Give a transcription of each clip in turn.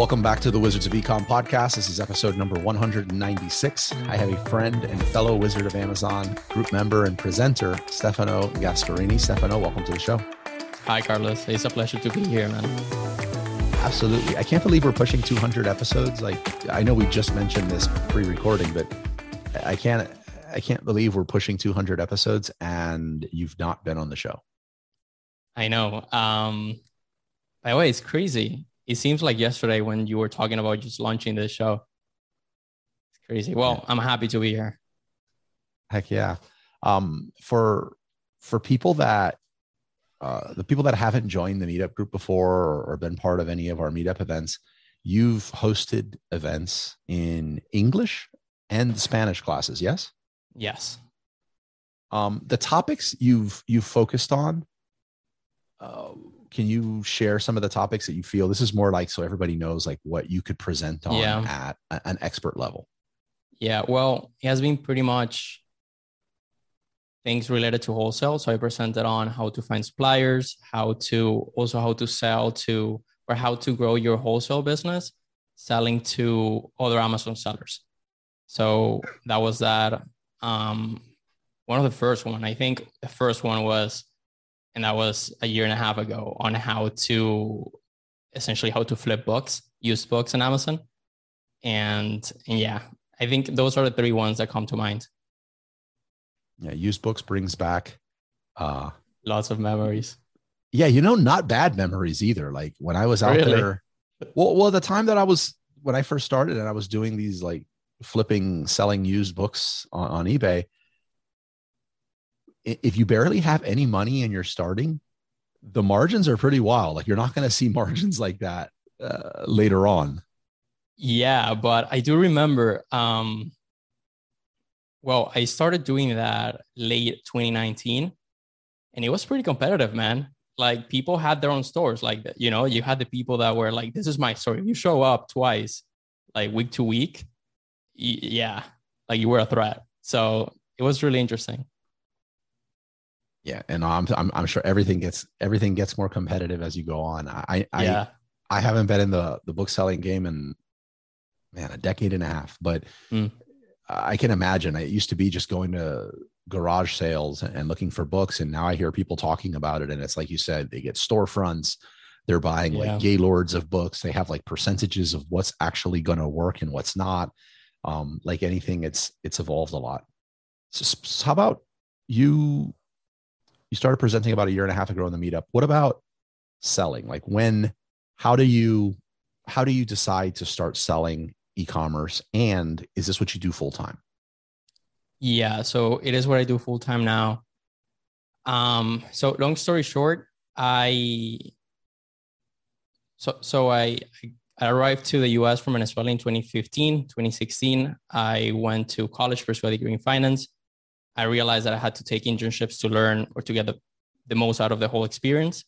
Welcome back to the Wizards of Ecom podcast. This is episode number 196. I have a friend and fellow Wizard of Amazon group member and presenter, Stefano Gasparini. Stefano, welcome to the show. Hi, Carlos. It's a pleasure to be here, man. Absolutely. I can't believe we're pushing 200 episodes. Like, I know we just mentioned this pre-recording, but I can't, I can't believe we're pushing 200 episodes and you've not been on the show. I know. Um, by the way, it's crazy it seems like yesterday when you were talking about just launching this show. It's crazy. Well, I'm happy to be here. Heck yeah. Um, for for people that uh, the people that haven't joined the meetup group before or, or been part of any of our meetup events, you've hosted events in English and Spanish classes, yes? Yes. Um, the topics you've you've focused on, uh, can you share some of the topics that you feel this is more like so everybody knows like what you could present on yeah. at an expert level? Yeah well it has been pretty much things related to wholesale. So i presented on how to find suppliers how to also how to sell to or how to grow your wholesale business selling to other amazon sellers. So that was that um one of the first one. I think the first one was and that was a year and a half ago on how to essentially how to flip books, used books on Amazon. And, and yeah, I think those are the three ones that come to mind. Yeah, used books brings back uh lots of memories. Yeah, you know, not bad memories either. Like when I was out really? there, well, well, the time that I was when I first started and I was doing these like flipping, selling used books on, on eBay, if you barely have any money and you're starting, the margins are pretty wild. Like you're not going to see margins like that uh, later on. Yeah, but I do remember. Um, well, I started doing that late 2019, and it was pretty competitive, man. Like people had their own stores. Like you know, you had the people that were like, "This is my store." If you show up twice, like week to week, yeah, like you were a threat. So it was really interesting. Yeah, and I'm, I'm I'm sure everything gets everything gets more competitive as you go on. I I yeah. I haven't been in the the book selling game in man a decade and a half, but mm. I can imagine. It used to be just going to garage sales and looking for books, and now I hear people talking about it, and it's like you said, they get storefronts. They're buying yeah. like gaylords of books. They have like percentages of what's actually going to work and what's not. Um, like anything, it's it's evolved a lot. So, so how about you you started presenting about a year and a half ago in the meetup. What about selling? Like when, how do you, how do you decide to start selling e-commerce? And is this what you do full time? Yeah, so it is what I do full time now. Um, so long story short, I so so I, I arrived to the US from Venezuela in 2015, 2016. I went to college, for a degree in finance. I realized that I had to take internships to learn or to get the, the most out of the whole experience.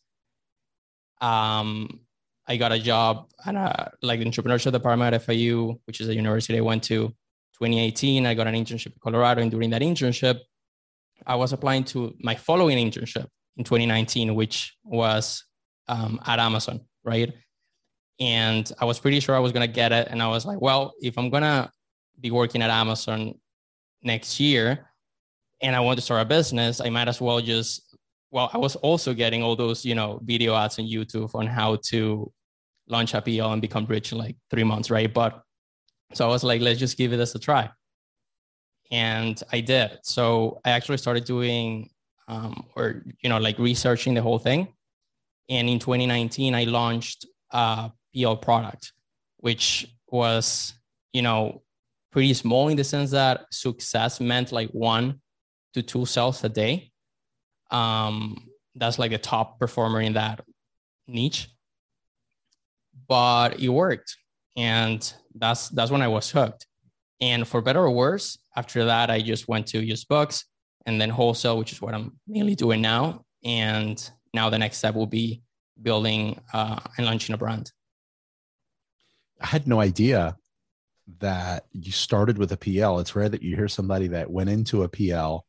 Um, I got a job at a, like the entrepreneurship department at FIU, which is a university I went to. 2018, I got an internship in Colorado, and during that internship, I was applying to my following internship in 2019, which was um, at Amazon, right? And I was pretty sure I was gonna get it, and I was like, well, if I'm gonna be working at Amazon next year, and I want to start a business, I might as well just, well, I was also getting all those, you know, video ads on YouTube on how to launch a PL and become rich in like three months, right? But so I was like, let's just give it as a try. And I did. So I actually started doing, um, or, you know, like researching the whole thing. And in 2019, I launched a PL product, which was, you know, pretty small in the sense that success meant like one to two cells a day. Um, that's like a top performer in that niche. But it worked, and that's that's when I was hooked. And for better or worse, after that, I just went to use books and then wholesale, which is what I'm mainly doing now. And now the next step will be building uh, and launching a brand. I had no idea that you started with a PL. It's rare that you hear somebody that went into a PL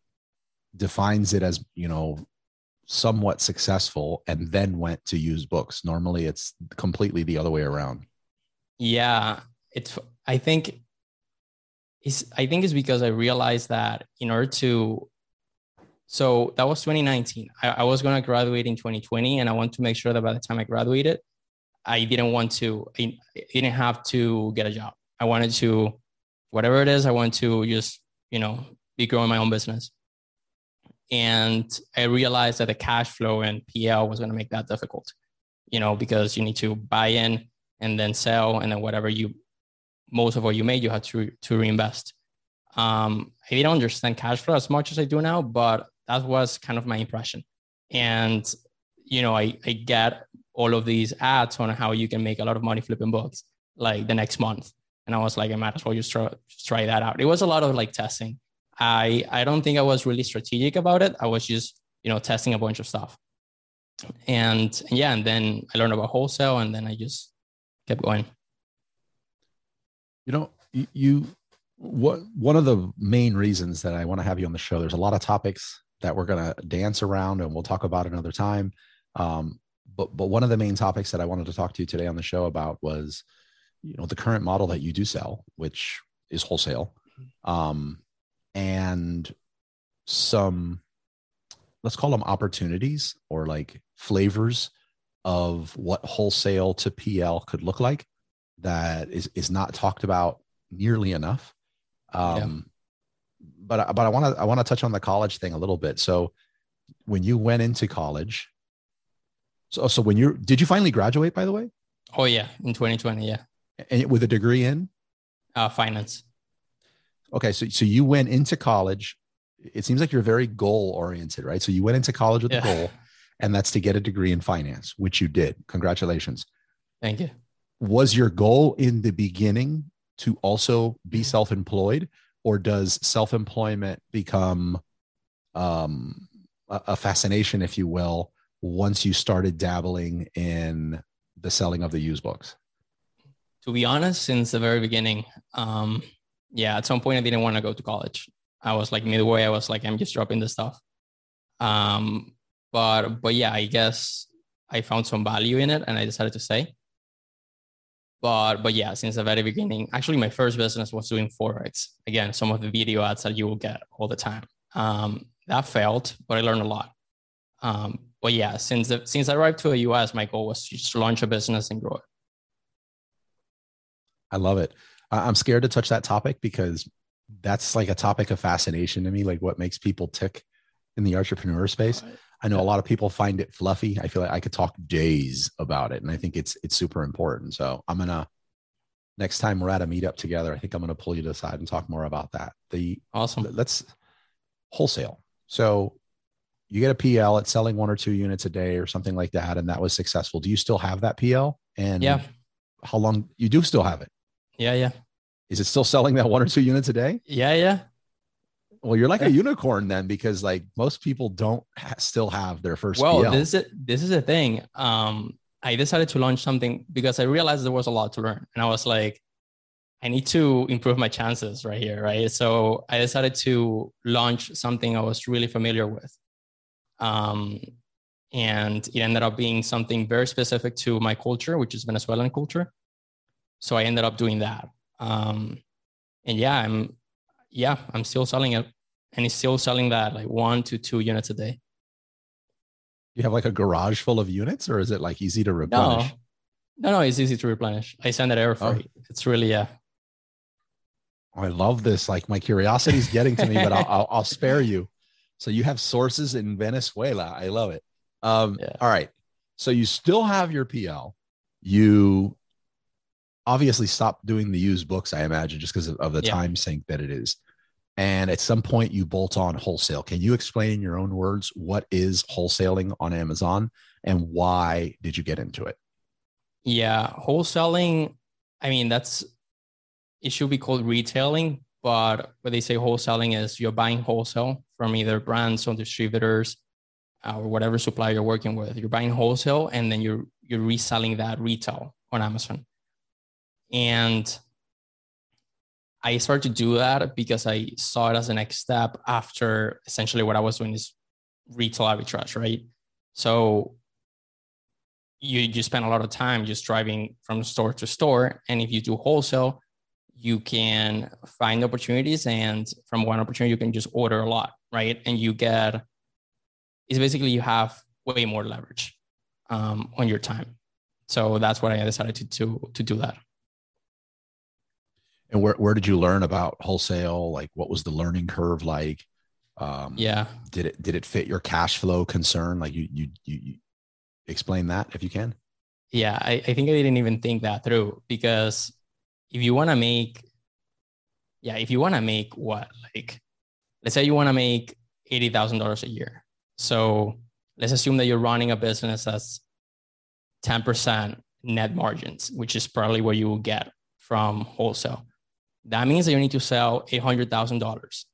defines it as you know somewhat successful and then went to use books normally it's completely the other way around Yeah, it's. I think. It's, I think it's because I realized that in order to so that was 2019. I, I was going to graduate in 2020, and I want to make sure that by the time I graduated, I didn't want to, I didn't have to get a job. I wanted to, whatever it is, I want to just, you know, be growing my own business. And I realized that the cash flow and PL was going to make that difficult, you know, because you need to buy in and then sell, and then whatever you, most of what you made, you had to to reinvest. Um, I didn't understand cash flow as much as I do now, but that was kind of my impression. And you know, I, I get all of these ads on how you can make a lot of money flipping books like the next month. And I was like, I might as well just try, just try that out. It was a lot of like testing. I I don't think I was really strategic about it. I was just, you know, testing a bunch of stuff. And, and yeah, and then I learned about wholesale and then I just kept going. You know, you what one of the main reasons that I want to have you on the show, there's a lot of topics that we're going to dance around and we'll talk about another time. Um, but but one of the main topics that I wanted to talk to you today on the show about was, you know, the current model that you do sell, which is wholesale, um, and some let's call them opportunities or like flavors of what wholesale to PL could look like that is is not talked about nearly enough. Um, but but I want to I want to touch on the college thing a little bit. So when you went into college, so so when you did you finally graduate by the way? Oh yeah, in 2020, yeah. And with a degree in uh, finance. Okay, so so you went into college. It seems like you're very goal oriented, right? So you went into college with yeah. a goal, and that's to get a degree in finance, which you did. Congratulations. Thank you. Was your goal in the beginning to also be self employed, or does self-employment become um, a, a fascination, if you will, once you started dabbling in the selling of the used books? To be honest, since the very beginning, um, yeah, at some point I didn't want to go to college. I was like midway, I was like, I'm just dropping the stuff. Um, but but yeah, I guess I found some value in it and I decided to stay. But but yeah since the very beginning actually my first business was doing forex. Again some of the video ads that you will get all the time. Um, that failed but i learned a lot. Um, but yeah since the, since i arrived to the us my goal was to just launch a business and grow it. I love it i'm scared to touch that topic because that's like a topic of fascination to me like what makes people tick in the entrepreneur space. I know a lot of people find it fluffy. I feel like I could talk days about it, and I think it's it's super important. So I'm gonna next time we're at a meetup together, I think I'm gonna pull you to the side and talk more about that. The awesome. Let's wholesale. So you get a PL, it's selling one or two units a day or something like that, and that was successful. Do you still have that PL? And yeah, how long you do still have it? Yeah, yeah. Is it still selling that one or two units a day? Yeah, yeah. Well, you're like a unicorn then, because like most people don't ha- still have their first. Well, PL. this is this is a thing. Um, I decided to launch something because I realized there was a lot to learn, and I was like, I need to improve my chances right here, right? So I decided to launch something I was really familiar with, um, and it ended up being something very specific to my culture, which is Venezuelan culture. So I ended up doing that, um, and yeah, I'm yeah, I'm still selling it and it's still selling that like one to two units a day. You have like a garage full of units or is it like easy to replenish? No, no, no it's easy to replenish. I send it air freight. Oh. It's really, yeah. I love this. Like my curiosity is getting to me, but I'll, I'll, I'll, spare you. So you have sources in Venezuela. I love it. Um, yeah. All right. So you still have your PL. You obviously stopped doing the used books, I imagine, just because of, of, the yeah. time sink that it is. And at some point, you bolt on wholesale. Can you explain in your own words what is wholesaling on Amazon and why did you get into it? Yeah, wholesaling. I mean, that's it should be called retailing, but what they say wholesaling is you're buying wholesale from either brands or distributors uh, or whatever supplier you're working with. You're buying wholesale and then you're you're reselling that retail on Amazon. And I started to do that because I saw it as a next step after essentially what I was doing is retail arbitrage, right? So you you spend a lot of time just driving from store to store. And if you do wholesale, you can find opportunities, and from one opportunity, you can just order a lot, right? And you get it's basically you have way more leverage um, on your time. So that's what I decided to to to do that. And where where did you learn about wholesale? Like, what was the learning curve like? Um, yeah. Did it did it fit your cash flow concern? Like, you you you, you explain that if you can. Yeah, I, I think I didn't even think that through because if you want to make, yeah, if you want to make what like, let's say you want to make eighty thousand dollars a year. So let's assume that you're running a business that's 10% net margins, which is probably what you will get from wholesale. That means that you need to sell $800,000.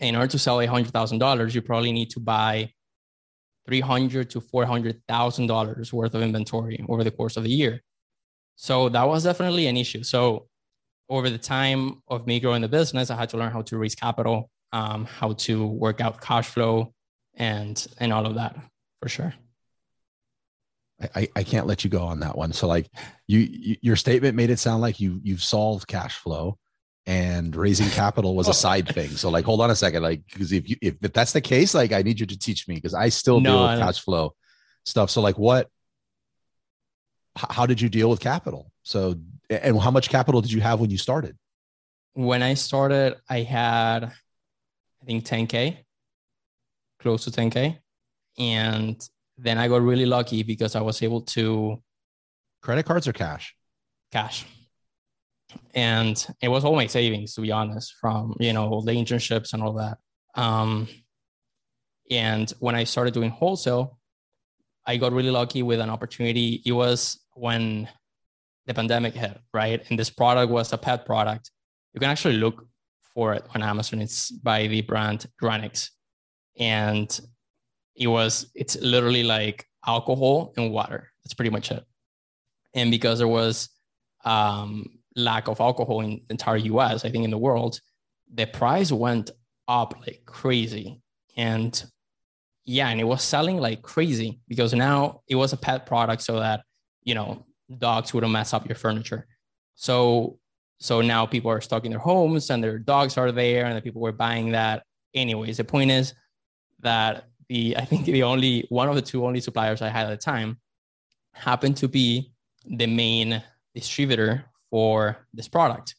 In order to sell $800,000, you probably need to buy $300 to $400,000 worth of inventory over the course of the year. So that was definitely an issue. So over the time of me growing the business, I had to learn how to raise capital, um, how to work out cash flow, and and all of that for sure. I, I can't let you go on that one. So like you, you your statement made it sound like you you've solved cash flow and raising capital was a side thing. So like hold on a second, like because if you if, if that's the case, like I need you to teach me because I still no, deal with cash flow stuff. So like what how did you deal with capital? So and how much capital did you have when you started? When I started, I had I think 10k, close to 10k, and then I got really lucky because I was able to credit cards or cash? Cash. And it was all my savings, to be honest, from you know the internships and all that. Um, and when I started doing wholesale, I got really lucky with an opportunity. It was when the pandemic hit, right? And this product was a pet product. You can actually look for it on Amazon. It's by the brand Grannick's. And it was it's literally like alcohol and water. That's pretty much it. And because there was um, lack of alcohol in the entire us i think in the world the price went up like crazy. And yeah and it was selling like crazy because now it was a pet product so that you know dogs wouldn't mess up your furniture. So so now people are stuck in their homes and their dogs are there and the people were buying that. Anyways the point is that the I think the only one of the two only suppliers I had at the time happened to be the main distributor for this product,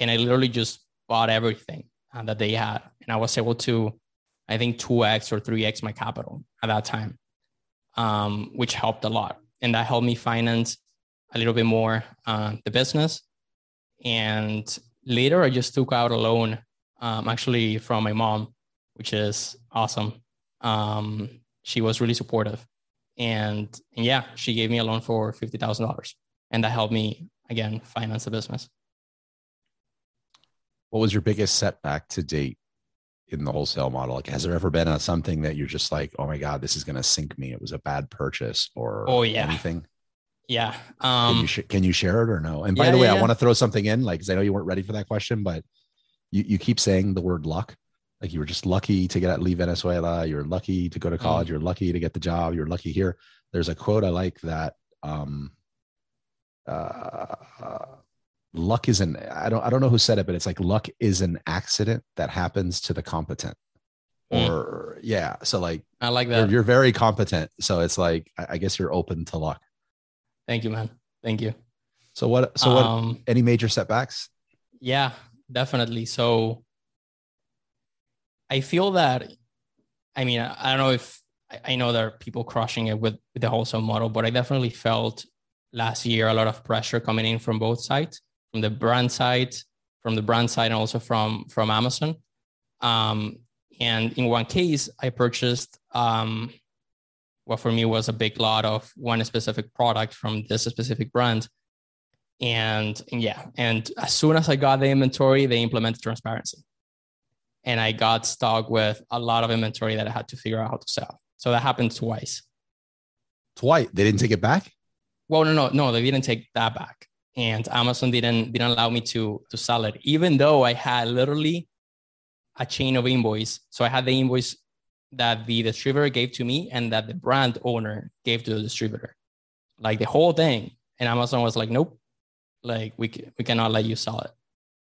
and I literally just bought everything uh, that they had, and I was able to, I think two x or three x my capital at that time, um, which helped a lot, and that helped me finance a little bit more uh, the business, and later I just took out a loan, um, actually from my mom, which is awesome um, she was really supportive. And, and yeah, she gave me a loan for $50,000 and that helped me again finance the business. What was your biggest setback to date in the wholesale model? Like, has there ever been a, something that you're just like, oh my God, this is going to sink me? It was a bad purchase or oh, yeah. anything? Yeah. Um, can, you sh- can you share it or no? And by yeah, the way, yeah. I want to throw something in, like, cause I know you weren't ready for that question, but you, you keep saying the word luck like you were just lucky to get out, leave Venezuela. You're lucky to go to college. Mm. You're lucky to get the job. You're lucky here. There's a quote I like that um, uh, luck is an I don't I don't know who said it, but it's like luck is an accident that happens to the competent. Mm. Or yeah, so like I like that. You're, you're very competent, so it's like I, I, guess you're open to luck. Thank you, man. Thank you. So what? So what? Um, any major setbacks? Yeah, definitely. So I feel that, I mean, I don't know if I know there are people crushing it with, with the wholesale model, but I definitely felt last year a lot of pressure coming in from both sides, from the brand side, from the brand side, and also from from Amazon. Um, and in one case, I purchased um, what for me was a big lot of one specific product from this specific brand. And, and yeah, and as soon as I got the inventory, they implemented transparency and I got stuck with a lot of inventory that I had to figure out how to sell. So that happened twice. Twice? They didn't take it back? Well, no, no, no, they didn't take that back. And Amazon didn't didn't allow me to to sell it, even though I had literally a chain of invoice. So I had the invoice that the distributor gave to me and that the brand owner gave to the distributor. like the whole thing. And Amazon was like, nope, like we we cannot let you sell it.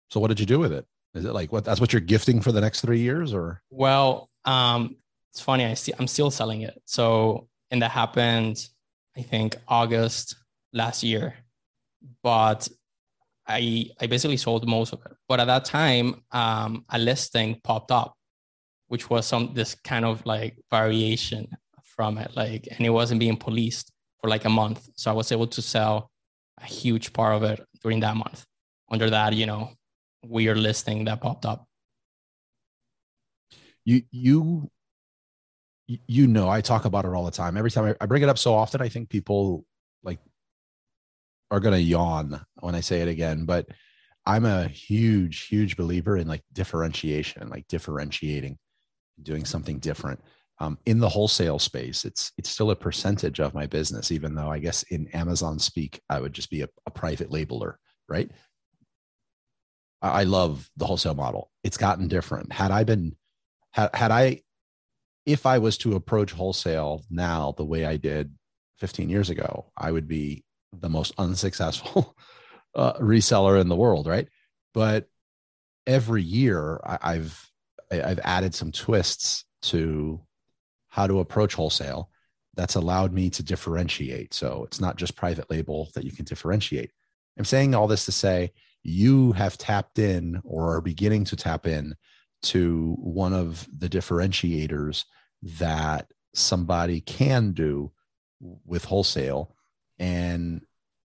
So what did you do with it? Is it like what that's what you're gifting for the next three years or? Well, um, it's funny. I see, I'm still selling it. So, and that happened, I think August last year, but I, I basically sold most of it. But at that time, um, a listing popped up, which was some, this kind of like variation from it. Like, and it wasn't being policed for like a month. So I was able to sell a huge part of it during that month under that, you know, weird listing that popped up. You, you you know i talk about it all the time. Every time I, bring it up so often i think people like are to yawn when i say it again but i'm a huge huge believer in like differentiation like differentiating doing something different. Um, in the wholesale space it's it's still a percentage of my business even though i guess in amazon speak i would just be a, a private labeler right I, love the wholesale model it's gotten different had i been had, had i if I was to approach wholesale now the way I did 15 years ago, I would be the most unsuccessful uh, reseller in the world, right? But every year I, I've I've added some twists to how to approach wholesale that's allowed me to differentiate. So it's not just private label that you can differentiate. I'm saying all this to say you have tapped in or are beginning to tap in to one of the differentiators that somebody can do with wholesale. And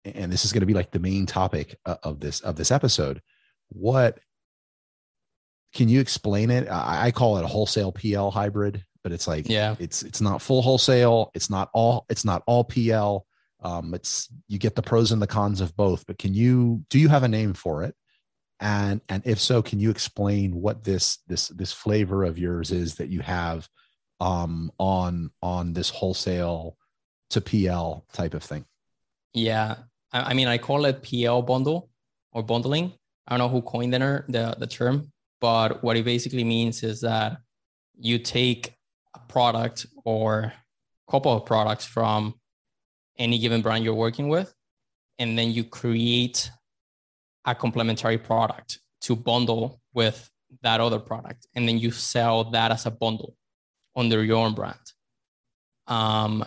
and this is going to be like the main topic of this of this episode. What can you explain it? I, call it a wholesale pl hybrid but it's like yeah. it's it's not full wholesale. It's not all it's not all pl um it's you get the pros and the cons of both but can you do you have a name for it? And and if so can you explain what this this this flavor of yours is that you have um on on this wholesale to pl type of thing? Yeah. I, mean i call it pl bundle or bundling. I don't know who coined the, the, the term but what it basically means is that you take a product or a couple of products from any given brand you're working with and then you create a complementary product to bundle with that other product and then you sell that as a bundle under your own brand. Um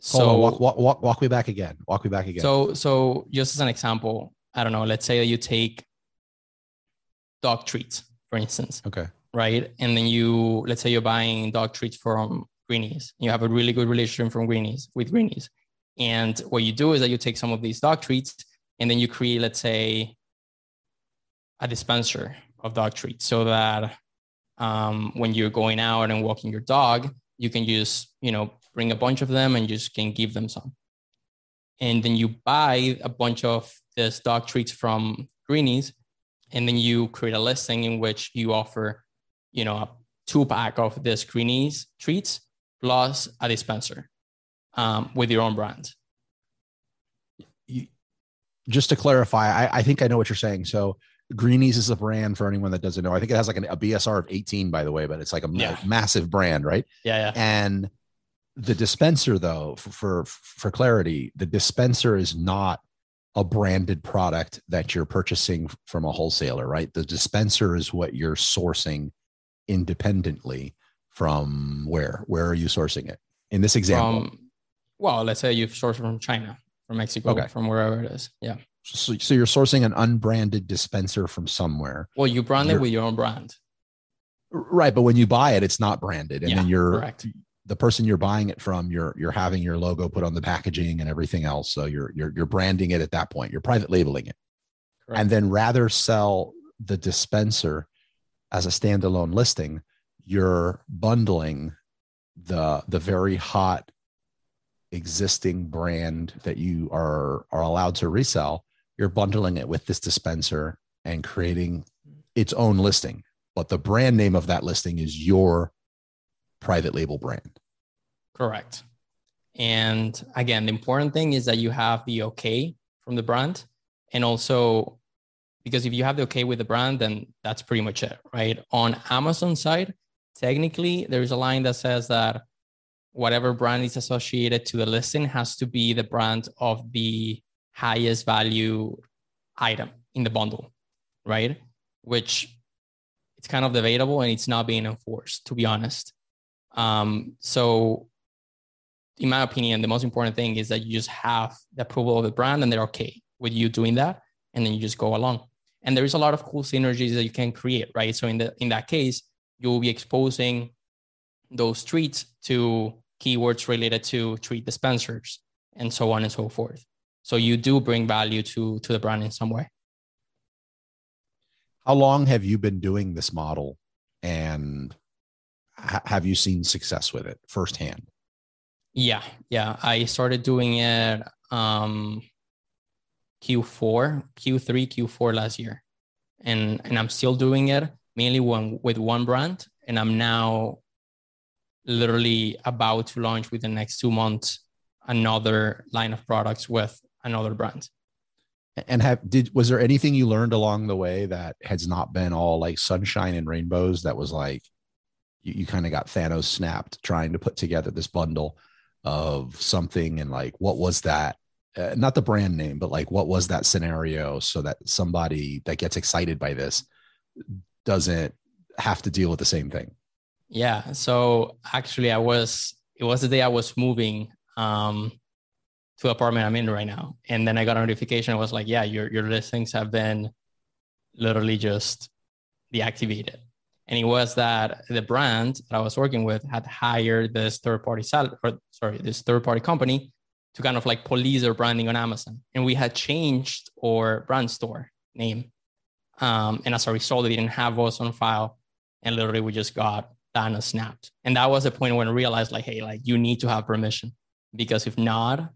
so on, walk, walk, walk, walk me back again. Walk me back again. So so just as an example i don't know let's say that you take dog treats for instance okay. right? And then you let's say you're buying dog treats from greenies. You have a really good relationship from greenies with greenies and what you do is that you take some of these dog treats and then you create, let's say, a dispenser of dog treats so that um, when you're going out and walking your dog, you can just, you know, bring a bunch of them and just can give them some. And then you buy a bunch of this dog treats from Greenies, and then you create a listing in which you offer, you know, a two pack of this Greenies treats plus a dispenser um, with your own brand just to clarify, I, I think I know what you're saying. So Greenies is a brand for anyone that doesn't know. I think it has like an, a BSR of 18, by the way, but it's like a yeah. massive brand, right? Yeah, yeah. And the dispenser, though, for, for for clarity, the dispenser is not a branded product that you're purchasing from a wholesaler, right? The dispenser is what you're sourcing independently from where? Where are you sourcing it? In this example, well, let's say you've sourced from China from Mexico, okay. from wherever it is. Yeah. So, so you're sourcing an unbranded dispenser from somewhere. Well, you brand it with your own brand. Right, but when you buy it, it's not branded, and yeah, then you're correct. the person you're buying it from. You're you're having your logo put on the packaging and everything else. So you're you're you're branding it at that point. You're private labeling it, correct. and then rather sell the dispenser as a standalone listing. You're bundling the the very hot existing brand that you are are allowed to resell you're bundling it with this dispenser and creating its own listing. But the brand name of that listing is your private label brand. Correct. And again the important thing is that you have the okay from the brand. And also because if you have the okay with the brand then that's pretty much it right? On amazon side technically there's a line that says that whatever brand is associated to the listing has to be the brand of the highest value item in the bundle, right? Which it's kind of debatable and it's not being enforced, to be honest. Um, so, in my opinion, the most important thing is that you just have the approval of the brand and they're okay with you doing that, and then you just go along. And there is a lot of cool synergies that you can create, right? So in the in that case, you will be exposing those treats to keywords related to treat dispensers and so on and so forth. So you do bring value to to the brand in some way. How long have you been doing this model and ha- have you seen success with it firsthand? Yeah, yeah. I started doing it um Q4, Q3, Q4 last year. And and I'm still doing it mainly one with one brand and I'm now literally about to launch within the next 2 months another line of products with another brand. And have did was there anything you learned along the way that has not been all like sunshine and rainbows that was like you, you kind of got Thanos snapped trying to put together this bundle of something and like what was that uh, not the brand name but like what was that scenario so that somebody that gets excited by this doesn't have to deal with the same thing yeah so actually i was it was the day i was moving um to apartment I'm in right now. And then I got a notification. I was like, yeah, your, your listings have been literally just deactivated. And it was that the brand that I was working with had hired this third party sell or sorry, this third party company to kind of like police their branding on Amazon. And we had changed our brand store name. Um, and as a result, they didn't have us on file. And literally we just got Thanos snapped. And that was the point when I realized like, hey, like you need to have permission because if not,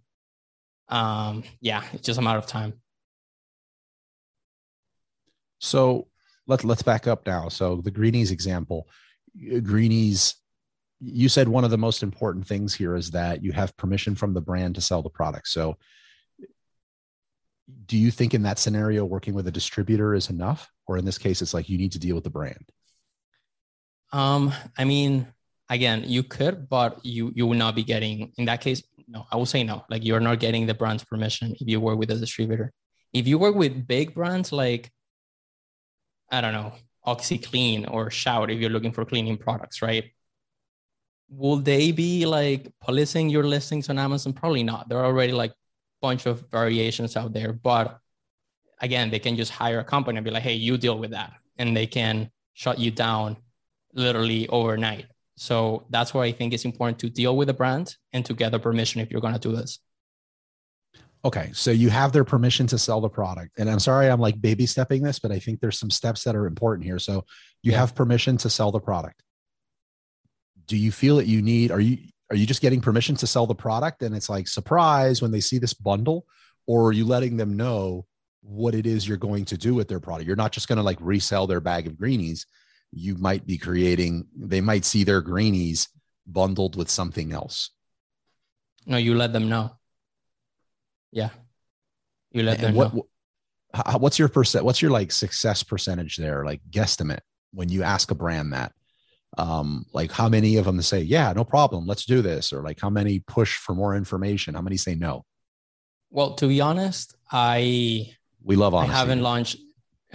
um, yeah, it's just a matter of time. So let's let's back up now. So the Greenies example, Greenies, you said one of the most important things here is that you have permission from the brand to sell the product. So do you think in that scenario working with a distributor is enough or in this case it's like you need to deal with the brand um i mean again you could but you you will not be getting in that case no, I will say no. Like you're not getting the brand's permission if you work with a distributor. If you work with big brands like, I don't know, OxiClean or Shout, if you're looking for cleaning products, right? Will they be like policing your listings on Amazon? Probably not. There are already like a bunch of variations out there. But again, they can just hire a company and be like, hey, you deal with that. And they can shut you down literally overnight. So that's why I think it's important to deal with the brand and to get the permission if you're going to do this. Okay. So you have their permission to sell the product. And I'm sorry I'm like baby stepping this, but I think there's some steps that are important here. So you yeah. have permission to sell the product. Do you feel that you need are you are you just getting permission to sell the product and it's like surprise when they see this bundle or are you letting them know what it is you're going to do with their product? You're not just going to like resell their bag of greenies you might be creating, they might see their greenies bundled with something else. No, you let them know. Yeah. You let and them what, know. What's your percent? What's your like success percentage there? Like guesstimate when you ask a brand that, um, like how many of them say, yeah, no problem. Let's do this. Or like how many push for more information? How many say no? Well, to be honest, I, we love honesty. I haven't launched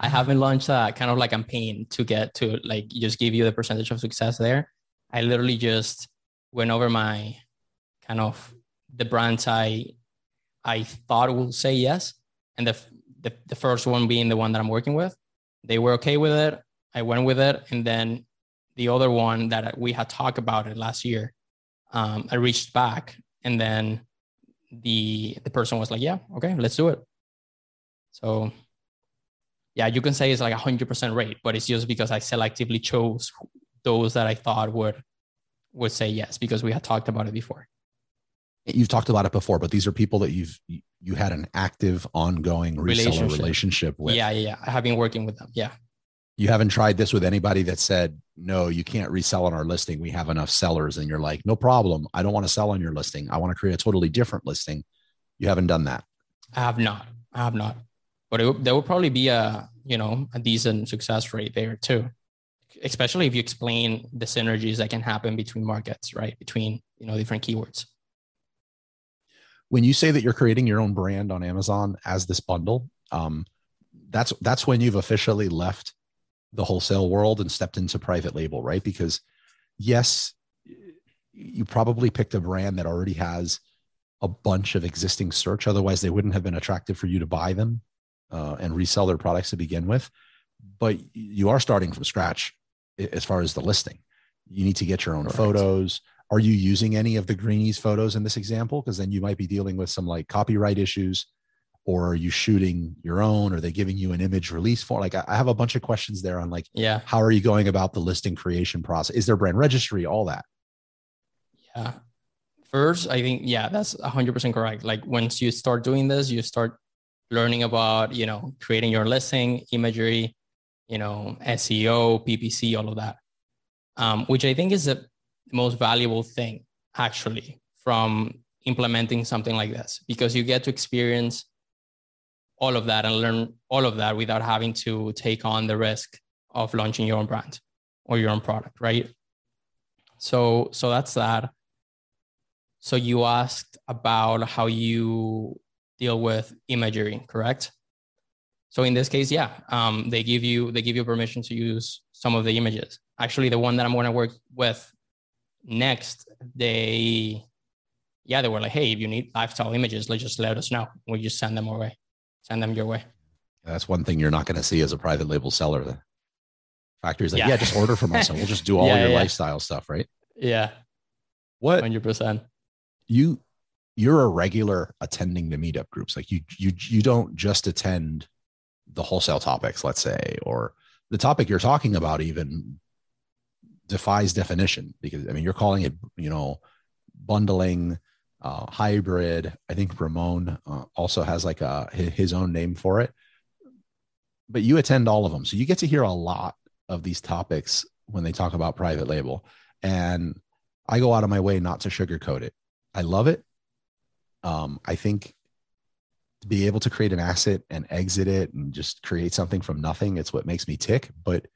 I haven't launched a kind of like a campaign to get to like just give you the percentage of success there. I literally just went over my kind of the brands I I thought will say yes, and the, the the first one being the one that I'm working with, they were okay with it. I went with it, and then the other one that we had talked about it last year, um, I reached back, and then the the person was like, "Yeah, okay, let's do it." So yeah, you can say it's like a hundred percent rate, but it's just because I selectively chose those that I thought would would say yes because we had talked about it before. You've talked about it before, but these are people that you've you had an active, ongoing reseller relationship, relationship with. Yeah, yeah, I have been working with them. Yeah. You haven't tried this with anybody that said, no, you can't resell on our listing. We have enough sellers. And you're like, no problem. I don't want to sell on your listing. I want to create a totally different listing. You haven't done that. I have not. I have not but it, there will probably be a you know a decent success rate there too especially if you explain the synergies that can happen between markets, right? Between you know different keywords. When you say that you're creating your own brand on Amazon as this bundle, um, that's that's when you've officially left the wholesale world and stepped into private label, right? Because yes, you probably picked a brand that already has a bunch of existing search. Otherwise, they wouldn't have been attractive for you to buy them uh, and resell their products to begin with. But you are starting from scratch as far as the listing. You need to get your own Correct. photos. Are you using any of the greenies photos in this example? Because then you might be dealing with some like copyright issues. Or are you shooting your own? Are they giving you an image release form? Like I have a bunch of questions there on like, yeah, how are you going about the listing creation process? Is there brand registry? All that. Yeah. First, I think yeah, that's hundred percent correct. Like once you start doing this, you start learning about you know creating your listing imagery, you know SEO, PPC, all of that, um, which I think is the most valuable thing actually from implementing something like this because you get to experience all of that and learn all of that without having to take on the risk of launching your own brand or your own product right? So so that's that. So you asked about how you deal with imagery correct so in this case yeah um, they give you they give you permission to use some of the images actually the one that i'm going to work with next they yeah they were like hey if you need lifestyle images let's just let us know we just send them away, send them your way. That's one thing you're not going to see as a private label seller. The factory's like, yeah, yeah just order from us and we'll just do all yeah, your yeah. lifestyle stuff, right? Yeah. What? 100%. You you're a regular attending the meetup groups. Like you you you don't just attend the wholesale topics, let's say, or the topic you're talking about even defies definition because I mean you're calling it, you know, bundling uh, hybrid. I think Ramon uh, also has like a his own name for it. But you attend all of them, so you get to hear a lot of these topics when they talk about private label. And I go out of my way not to sugarcoat it. I love it. Um, I think to be able to create an asset and exit it and just create something from nothing, it's what makes me tick. But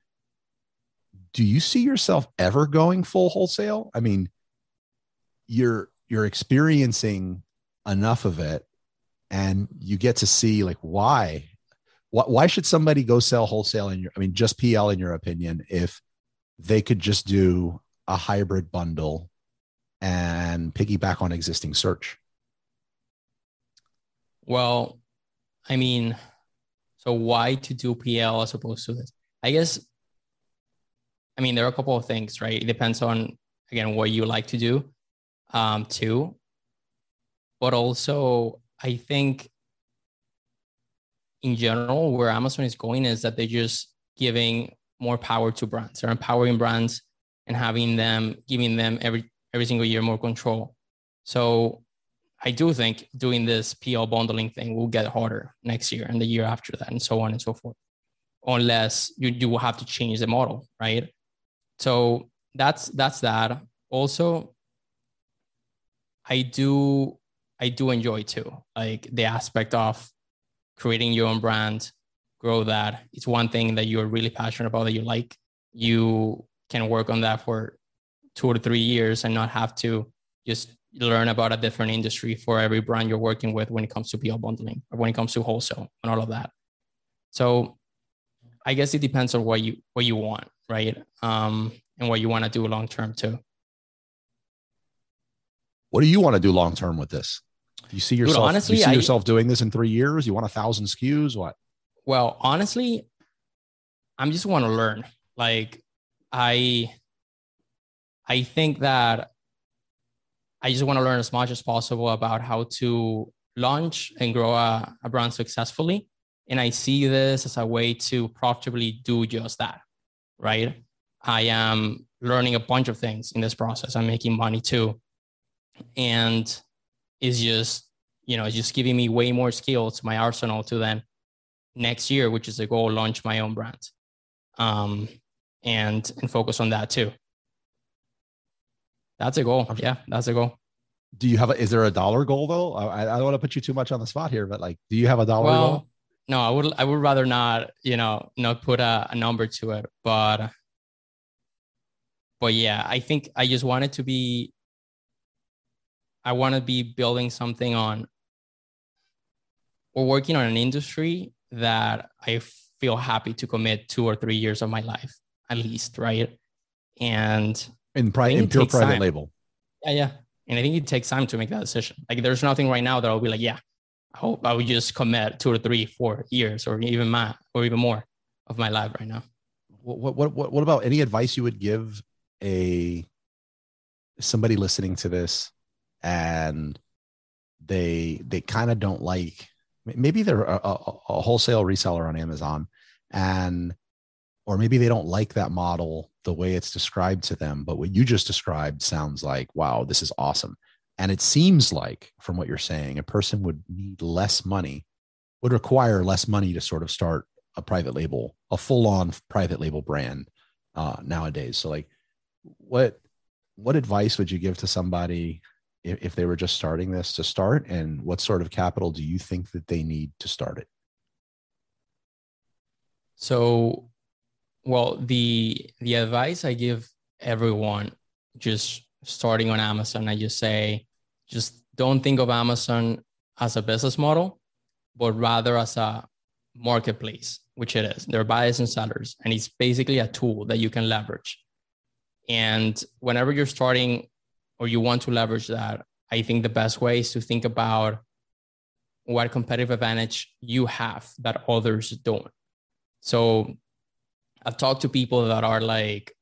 do you see yourself ever going full wholesale? I mean, you're you're experiencing enough of it and you get to see like why why should somebody go sell wholesale in your i mean just pl in your opinion if they could just do a hybrid bundle and piggyback on existing search well i mean so why to do pl as opposed to this i guess i mean there are a couple of things right it depends on again what you like to do um, too. But also, I think in general, where Amazon is going is that they're just giving more power to brands. They're empowering brands and having them, giving them every every single year more control. So I do think doing this PL bundling thing will get harder next year and the year after that, and so on and so forth, unless you will have to change the model, right? So that's that's that. Also, I do I do enjoy too. Like the aspect of creating your own brand, grow that. It's one thing that you're really passionate about that you like. You can work on that for two or three years and not have to just learn about a different industry for every brand you're working with when it comes to PL bundling or when it comes to wholesale and all of that. So I guess it depends on what you what you want, right? Um, and what you want to do long term too. What do you want to do long term with this? Do you see yourself? Dude, honestly, you see I, yourself doing this in three years? You want a thousand SKUs? What? Well, honestly, I'm just want to learn. Like, I, I think that I just want to learn as much as possible about how to launch and grow a, a brand successfully. And I see this as a way to profitably do just that. Right. I am learning a bunch of things in this process. I'm making money too and it's just you know it's just giving me way more skills my arsenal to then next year which is to goal, launch my own brand um and and focus on that too that's a goal yeah that's a goal do you have a is there a dollar goal though i, I don't want to put you too much on the spot here but like do you have a dollar well, goal no i would i would rather not you know not put a, a number to it but but yeah, I think I just wanted to be. I want to be building something on or working on an industry that I feel happy to commit two or three years of my life at least, right? And in, pri- in pure private time. label. Yeah, yeah. And I think it takes time to make that decision. Like there's nothing right now that I'll be like, yeah, I hope I would just commit two or three, four years or even more or even more of my life right now. What, what, what, what about any advice you would give a somebody listening to this and they they kind of don't like maybe they're a, a, a, wholesale reseller on Amazon and or maybe they don't like that model the way it's described to them but what you just described sounds like wow this is awesome. And it seems like from what you're saying a person would need less money would require less money to sort of start a private label a full on private label brand uh, nowadays. So like what what advice would you give to somebody if, if they were just starting this to start? And what sort of capital do you think that they need to start it? So well the the advice i give everyone just starting on amazon i just say just don't think of amazon as a business model but rather as a marketplace which it is they're buyers and sellers and it's basically a tool that you can leverage and whenever you're starting or you want to leverage that, I think the best way is to think about what competitive advantage you have that others don't. So I've talked to people that are like,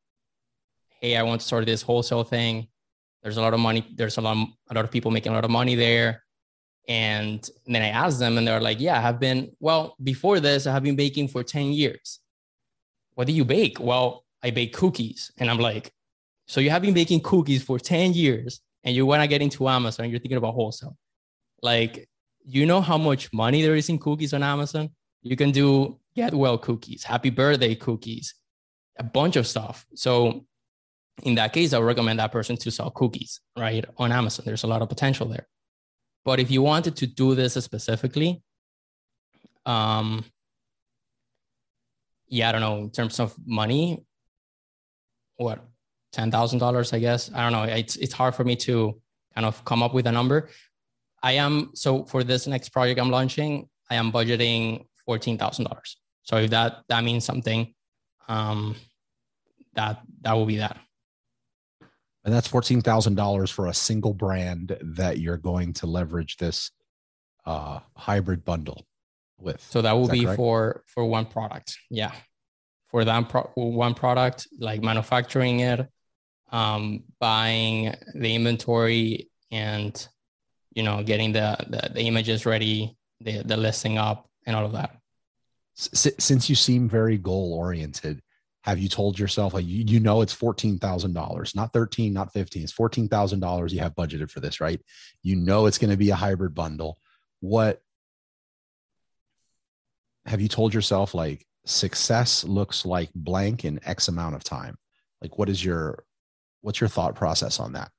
hey, I want to start this wholesale thing. There's a lot of money, there's a lot, a lot of people making a lot of money there. And then I asked them, and they're like, Yeah, I have been, well, before this, I have been baking for 10 years. What do you bake? Well, I bake cookies. And I'm like, so you have been baking cookies for 10 years and you want to get into Amazon, you're thinking about wholesale. Like, you know how much money there is in cookies on Amazon? You can do get well cookies, happy birthday cookies, a bunch of stuff. So in that case, I would recommend that person to sell cookies, right? On Amazon. There's a lot of potential there. But if you wanted to do this specifically, um, yeah, I don't know, in terms of money, what ten thousand dollars, I guess. I don't know. It's it's hard for me to kind of come up with a number. I am so for this next project I'm launching, I am budgeting fourteen thousand dollars. So if that that means something, um, that that will be that. And that's fourteen thousand dollars for a single brand that you're going to leverage this uh, hybrid bundle with. So that will that be correct? for for one product. Yeah, for that pro- one product, like manufacturing it, um, buying the inventory and you know getting the, the, the images ready the, the listing up and all of that S- since you seem very goal oriented have you told yourself like you, you know it's $14000 not 13 not 15 it's $14000 you have budgeted for this right you know it's going to be a hybrid bundle what have you told yourself like success looks like blank in x amount of time like what is your What's your thought process on that?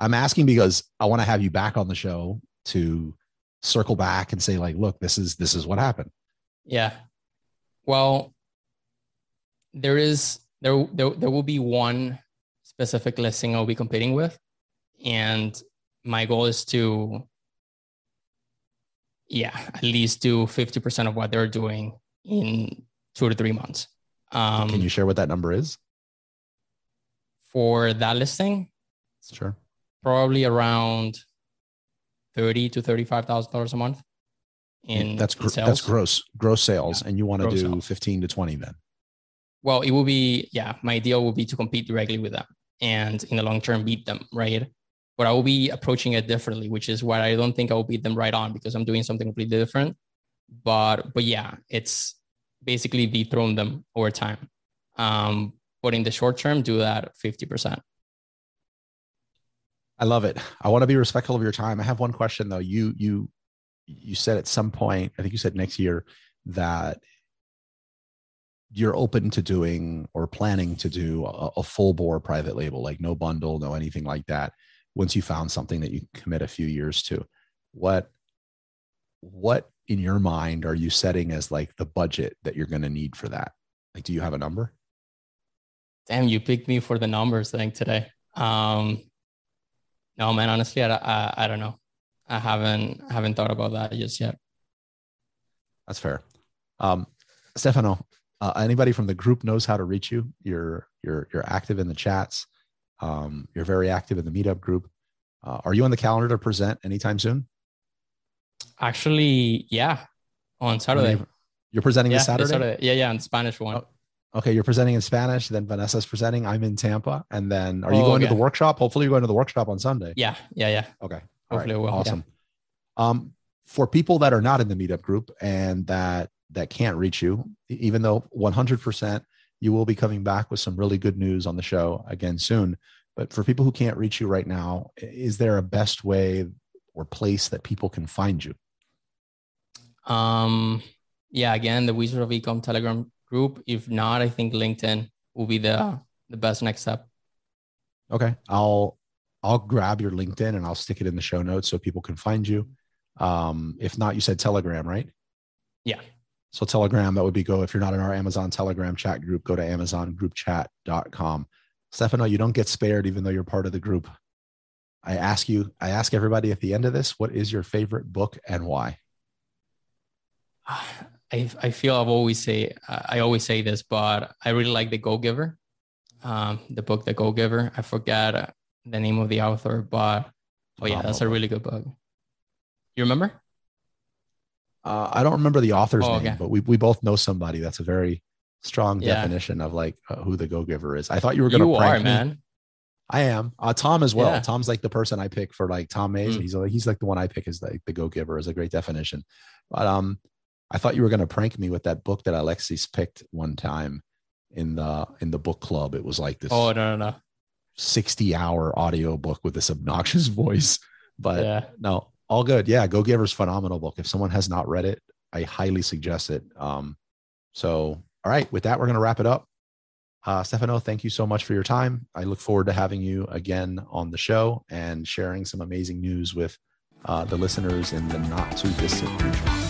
I'm asking because I want to have you back on the show to circle back and say like, look, this is this is what happened. Yeah. Well, there is there there, there will be one specific listing I'll be competing with and my goal is to yeah, at least do 50% of what they're doing in 2 to 3 months. Um, Can you share what that number is? for that listing, sure, probably around thirty to thirty-five thousand dollars a month. In that's gr- in that's gross gross sales, yeah. and you want to do sales. fifteen to twenty then. Well, it will be yeah. My ideal will be to compete directly with them, and in the long term beat them, right? But I will be approaching it differently, which is why I don't think I will beat them right on because I'm doing something completely different. But but yeah, it's basically dethrone them over time. Um, but in the short term, do that 50%. I love it. I want to be respectful of your time. I have one question though. You you you said at some point, I think you said next year that you're open to doing or planning to do a, a, full bore private label, like no bundle, no anything like that. Once you found something that you commit a few years to, what what in your mind are you setting as like the budget that you're going to need for that? Like, do you have a number? Damn, you picked me for the numbers thing today. Um, no, man. Honestly, I, I, I don't know. I haven't haven't thought about that just yet. That's fair. Um, Stefano, uh, anybody from the group knows how to reach you. You're you're you're active in the chats. Um, you're very active in the meetup group. Uh, are you on the calendar to present anytime soon? Actually, yeah, on Saturday. You're presenting yeah, this Saturday? Saturday? Yeah, yeah, in Spanish one. Oh, okay, you're presenting in Spanish. Then Vanessa's presenting. I'm in Tampa, and then are you oh, going okay. to the workshop? Hopefully, you're going to the workshop on Sunday. Yeah, yeah, yeah. Okay. Hopefully, right. will. Awesome. Yeah. Um, for people that are not in the meetup group and that that can't reach you, even though 100% you will be coming back with some really good news on the show again soon. But for people who can't reach you right now, is there a best way or place that people can find you? Um, yeah, again, the Wizard of Ecom Telegram group. If not, I think LinkedIn will be the the best next step. Okay, I'll I'll grab your LinkedIn and I'll stick it in the show notes so people can find you. Um, if not, you said Telegram, right? Yeah. So Telegram, that would be go if you're not in our Amazon Telegram chat group, go to amazongroupchat.com. Stefano, you don't get spared even though you're part of the group. I ask you, I ask everybody at the end of this, what is your favorite book and why? I, I feel I've always say I always say this, but I really like the Go Giver, um, the book The Go Giver. I forget the name of the author, but oh yeah, that's a really good book. You remember? Uh, I don't remember the author's oh, name, okay. but we we both know somebody. That's a very strong yeah. definition of like uh, who the Go Giver is. I thought you were going to prank are, me. man. I am. Uh, Tom as well. Yeah. Tom's like the person I pick for like Tom Mays. Mm. He's like he's like the one I pick as like the Go Giver is a great definition. But um, I thought you were going to prank me with that book that Alexis picked one time in the in the book club. It was like this. Oh no no no. 60 hour audio book with this obnoxious voice. But yeah. no, all good. Yeah, Go Giver's phenomenal book. If someone has not read it, I highly suggest it. Um, so all right, with that, we're gonna wrap it up. Uh, Stefano, thank you so much for your time. I look forward to having you again on the show and sharing some amazing news with uh, the listeners in the not too distant future.